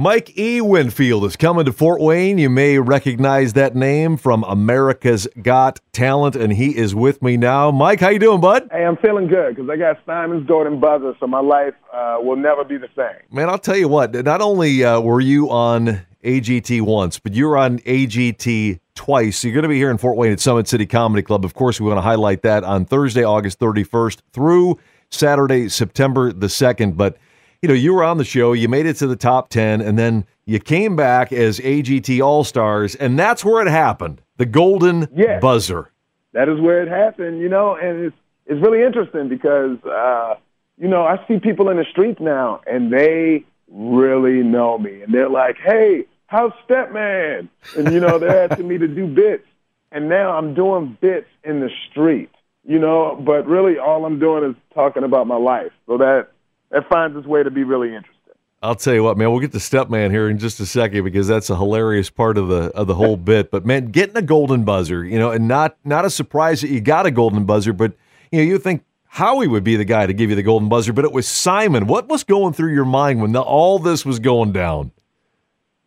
Mike E. Winfield is coming to Fort Wayne. You may recognize that name from America's Got Talent, and he is with me now. Mike, how you doing, bud? Hey, I'm feeling good because I got Simon's Golden Buzzer, so my life uh, will never be the same. Man, I'll tell you what. Not only uh, were you on AGT once, but you're on AGT twice. So you're going to be here in Fort Wayne at Summit City Comedy Club. Of course, we want to highlight that on Thursday, August 31st through Saturday, September the 2nd. But you know, you were on the show, you made it to the top 10, and then you came back as AGT All Stars, and that's where it happened the golden Yeah. buzzer. That is where it happened, you know, and it's it's really interesting because uh, you know I see people in the streets now, and they really know me, and they're like, "Hey, how's Stepman?" And you know they're asking me to do bits, and now I'm doing bits in the street, you know, but really all I'm doing is talking about my life, so that that finds its way to be really interesting. I'll tell you what, man. We'll get to Stepman here in just a second because that's a hilarious part of the of the whole bit. But man, getting a golden buzzer, you know, and not not a surprise that you got a golden buzzer, but you know, you think Howie would be the guy to give you the golden buzzer, but it was Simon. What was going through your mind when the, all this was going down?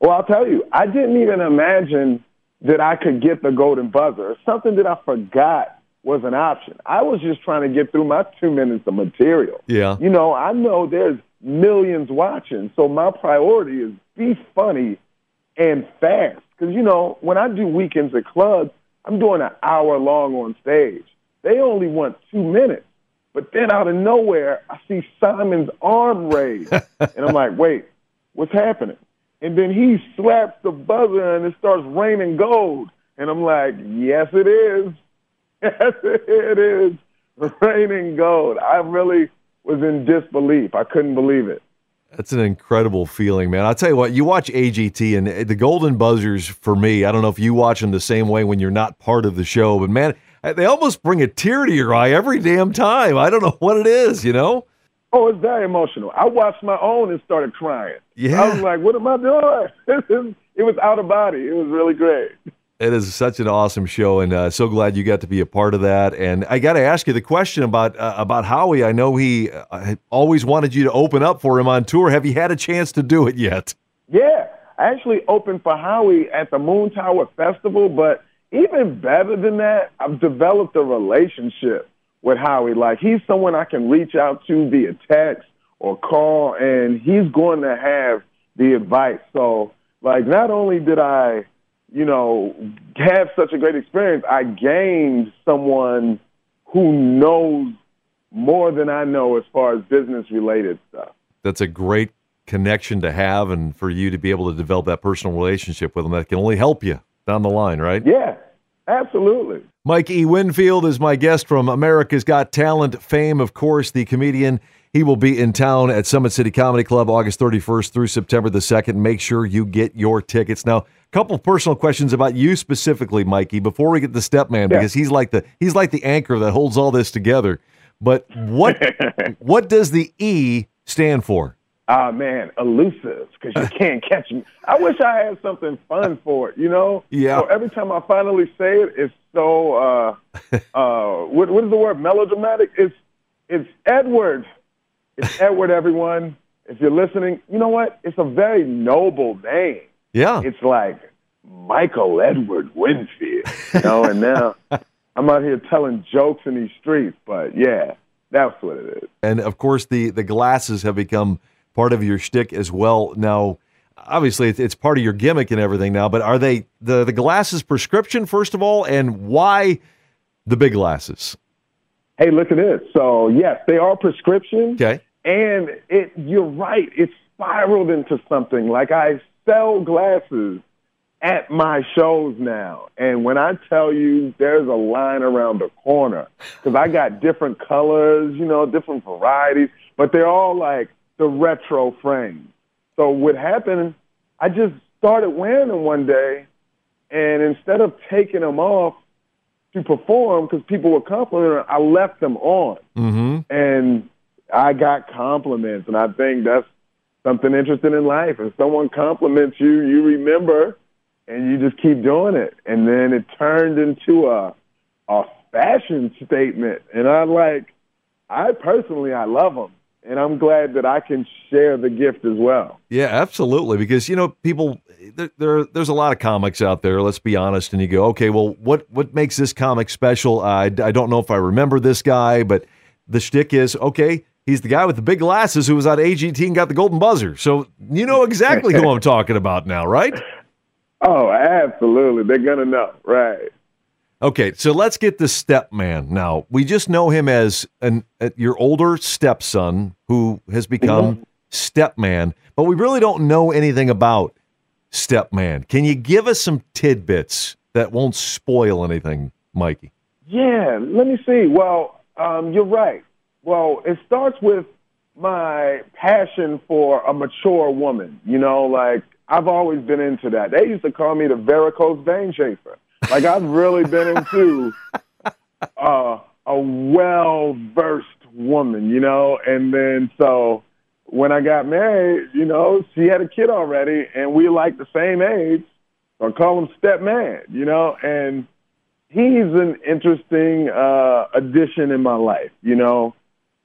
Well, I'll tell you, I didn't even imagine that I could get the golden buzzer. Something that I forgot was an option. I was just trying to get through my two minutes of material. Yeah. You know, I know there's millions watching, so my priority is be funny and fast. Because, you know, when I do weekends at clubs, I'm doing an hour long on stage. They only want two minutes. But then out of nowhere, I see Simon's arm raised. and I'm like, wait, what's happening? And then he slaps the buzzer and it starts raining gold. And I'm like, yes, it is. Yes, it is raining gold. I really was in disbelief. I couldn't believe it. That's an incredible feeling, man. I'll tell you what, you watch AGT and the golden buzzers for me, I don't know if you watch them the same way when you're not part of the show, but man, they almost bring a tear to your eye every damn time. I don't know what it is, you know? Oh, it's very emotional. I watched my own and started crying. Yeah. I was like, what am I doing? It was out of body. It was really great. It is such an awesome show, and uh, so glad you got to be a part of that. And I got to ask you the question about uh, about Howie. I know he uh, always wanted you to open up for him on tour. Have you had a chance to do it yet? Yeah, I actually opened for Howie at the Moontower Festival, but even better than that, I've developed a relationship with Howie. Like he's someone I can reach out to via text or call, and he's going to have the advice. So, like, not only did I, you know, have such a great experience, I gained someone who knows more than I know as far as business related stuff. That's a great connection to have, and for you to be able to develop that personal relationship with them that can only help you down the line, right? Yeah, absolutely. Mike E. Winfield is my guest from America's Got Talent fame, of course, the comedian. He will be in town at Summit City Comedy Club August 31st through September the 2nd. Make sure you get your tickets. Now, a couple personal questions about you specifically, Mikey, before we get to Stepman, Yeah. because he's like the he's like the anchor that holds all this together. But what what does the E stand for? Ah man, elusive because you can't catch me. I wish I had something fun for it, you know. Yeah. So every time I finally say it, it's so uh, uh, what, what is the word? Melodramatic. It's it's Edward. It's Edward. Everyone, if you're listening, you know what? It's a very noble name. Yeah. It's like Michael Edward Winfield, you know. and now I'm out here telling jokes in these streets, but yeah, that's what it is. And of course, the the glasses have become part of your shtick as well. Now, obviously, it's, it's part of your gimmick and everything now. But are they the the glasses prescription first of all, and why the big glasses? Hey, look at this. So yes, they are prescription. Okay. And it, you're right. It spiraled into something. Like I sell glasses at my shows now, and when I tell you there's a line around the corner because I got different colors, you know, different varieties, but they're all like the retro frames. So what happened? I just started wearing them one day, and instead of taking them off to perform because people were complimenting, her, I left them on Mm-hmm. and I got compliments, and I think that's something interesting in life. If someone compliments you, you remember, and you just keep doing it, and then it turned into a a fashion statement, and I like, I personally, I love them. And I'm glad that I can share the gift as well. Yeah, absolutely. Because you know, people there, there there's a lot of comics out there. Let's be honest. And you go, okay, well, what what makes this comic special? I I don't know if I remember this guy, but the shtick is okay. He's the guy with the big glasses who was on AGT and got the golden buzzer. So you know exactly who I'm talking about now, right? Oh, absolutely. They're gonna know, right? Okay, so let's get the step man now. We just know him as an uh, your older stepson who has become mm-hmm. step man, but we really don't know anything about step man. Can you give us some tidbits that won't spoil anything, Mikey? Yeah, let me see. Well, um, you're right. Well, it starts with my passion for a mature woman. You know, like I've always been into that. They used to call me the varicose vein chaser. Like I've really been into uh, a well versed woman, you know. And then so when I got married, you know, she had a kid already, and we like the same age. I call him step man, you know. And he's an interesting uh, addition in my life, you know.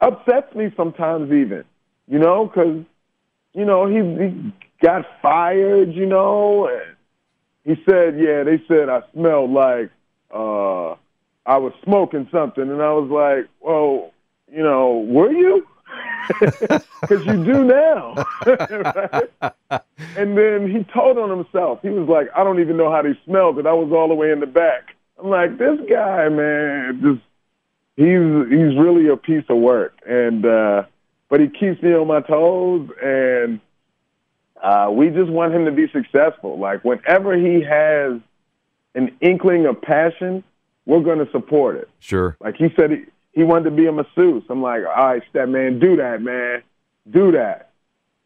Upsets me sometimes even, you know, because you know he, he got fired, you know. And, he said, yeah, they said I smelled like uh, I was smoking something. And I was like, well, you know, were you? Because you do now. and then he told on himself. He was like, I don't even know how they smelled it. I was all the way in the back. I'm like, this guy, man, just he's he's really a piece of work. And uh but he keeps me on my toes and uh, we just want him to be successful. Like whenever he has an inkling of passion, we're going to support it. Sure. Like he said, he, he wanted to be a masseuse. I'm like, all right, step man, do that, man, do that.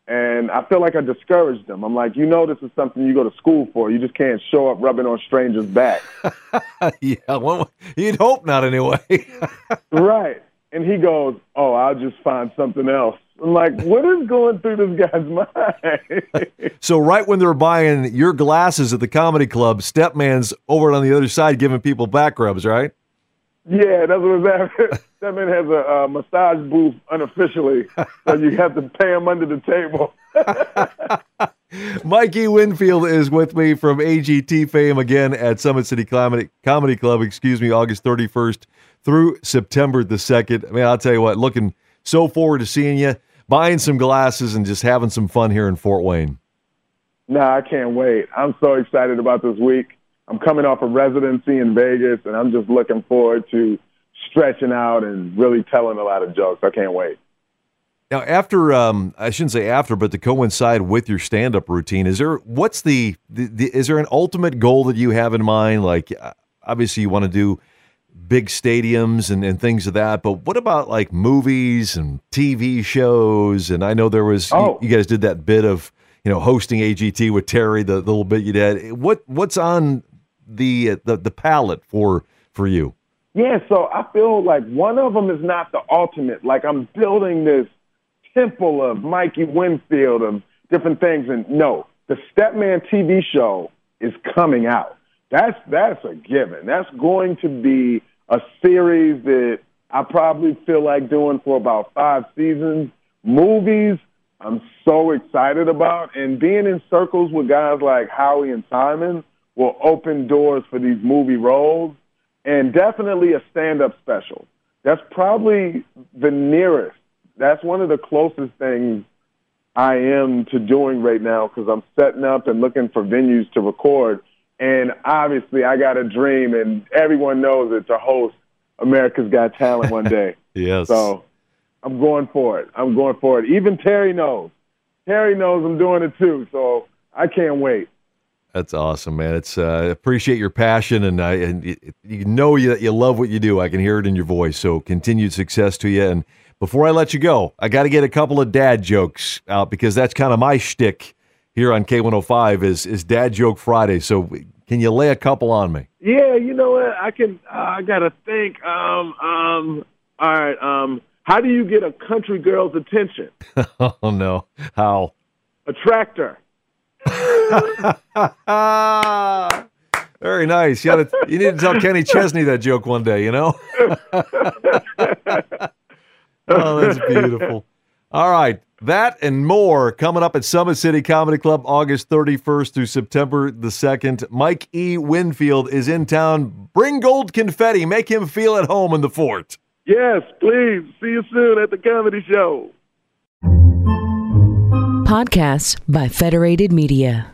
And I feel like I discouraged him. I'm like, you know, this is something you go to school for. You just can't show up rubbing on strangers' backs. yeah, well, you'd hope not, anyway. right. And he goes, oh, I'll just find something else. I'm like, what is going through this guy's mind? so right when they're buying your glasses at the comedy club, Stepman's over on the other side giving people back rubs, right? Yeah, that's what it's happening. Stepman has a uh, massage booth unofficially, so you have to pay him under the table. Mikey Winfield is with me from AGT fame again at Summit City Comedy, Comedy Club, excuse me, August 31st through September the 2nd. I mean, I'll tell you what, looking so forward to seeing you buying some glasses and just having some fun here in Fort Wayne. No, I can't wait. I'm so excited about this week. I'm coming off a residency in Vegas, and I'm just looking forward to stretching out and really telling a lot of jokes. I can't wait. Now, after um, I shouldn't say after, but to coincide with your stand-up routine, is there what's the, the, the is there an ultimate goal that you have in mind? Like, uh, obviously, you want to do big stadiums and, and things of that. But what about like movies and TV shows? And I know there was oh. you, you, guys did that bit of you know hosting AGT with Terry, the, the little bit you did. What what's on the uh, the the palette for for you? Yeah, so I feel like one of them is not the ultimate. Like I'm building this temple of Mikey Winfield of different things, and no, the Stepman TV show is coming out. That's that's a given. That's going to be a series that I probably feel like doing for about five seasons. Movies, I'm so excited about, and being in circles with guys like Howie and Simon will open doors for these movie roles, and definitely a stand-up special. That's probably the nearest. That's one of the closest things I am to doing right now because I'm setting up and looking for venues to record and obviously, I got a dream, and everyone knows it to host America's Got Talent one day. yes. So I'm going for it. I'm going for it. Even Terry knows. Terry knows I'm doing it too. So I can't wait. That's awesome, man. It's uh, appreciate your passion, and I and you, you know you, that you love what you do. I can hear it in your voice. So continued success to you. And before I let you go, I got to get a couple of dad jokes out because that's kind of my shtick here on K105 is is Dad Joke Friday. So can you lay a couple on me? Yeah, you know what? I can. Uh, I gotta think. Um, um. All right. Um. How do you get a country girl's attention? oh no! How? A tractor. Very nice. You, to, you need to tell Kenny Chesney that joke one day. You know. oh, that's beautiful. All right. That and more coming up at Summit City Comedy Club August 31st through September the 2nd. Mike E. Winfield is in town. Bring gold confetti. Make him feel at home in the fort. Yes, please. See you soon at the comedy show. Podcasts by Federated Media.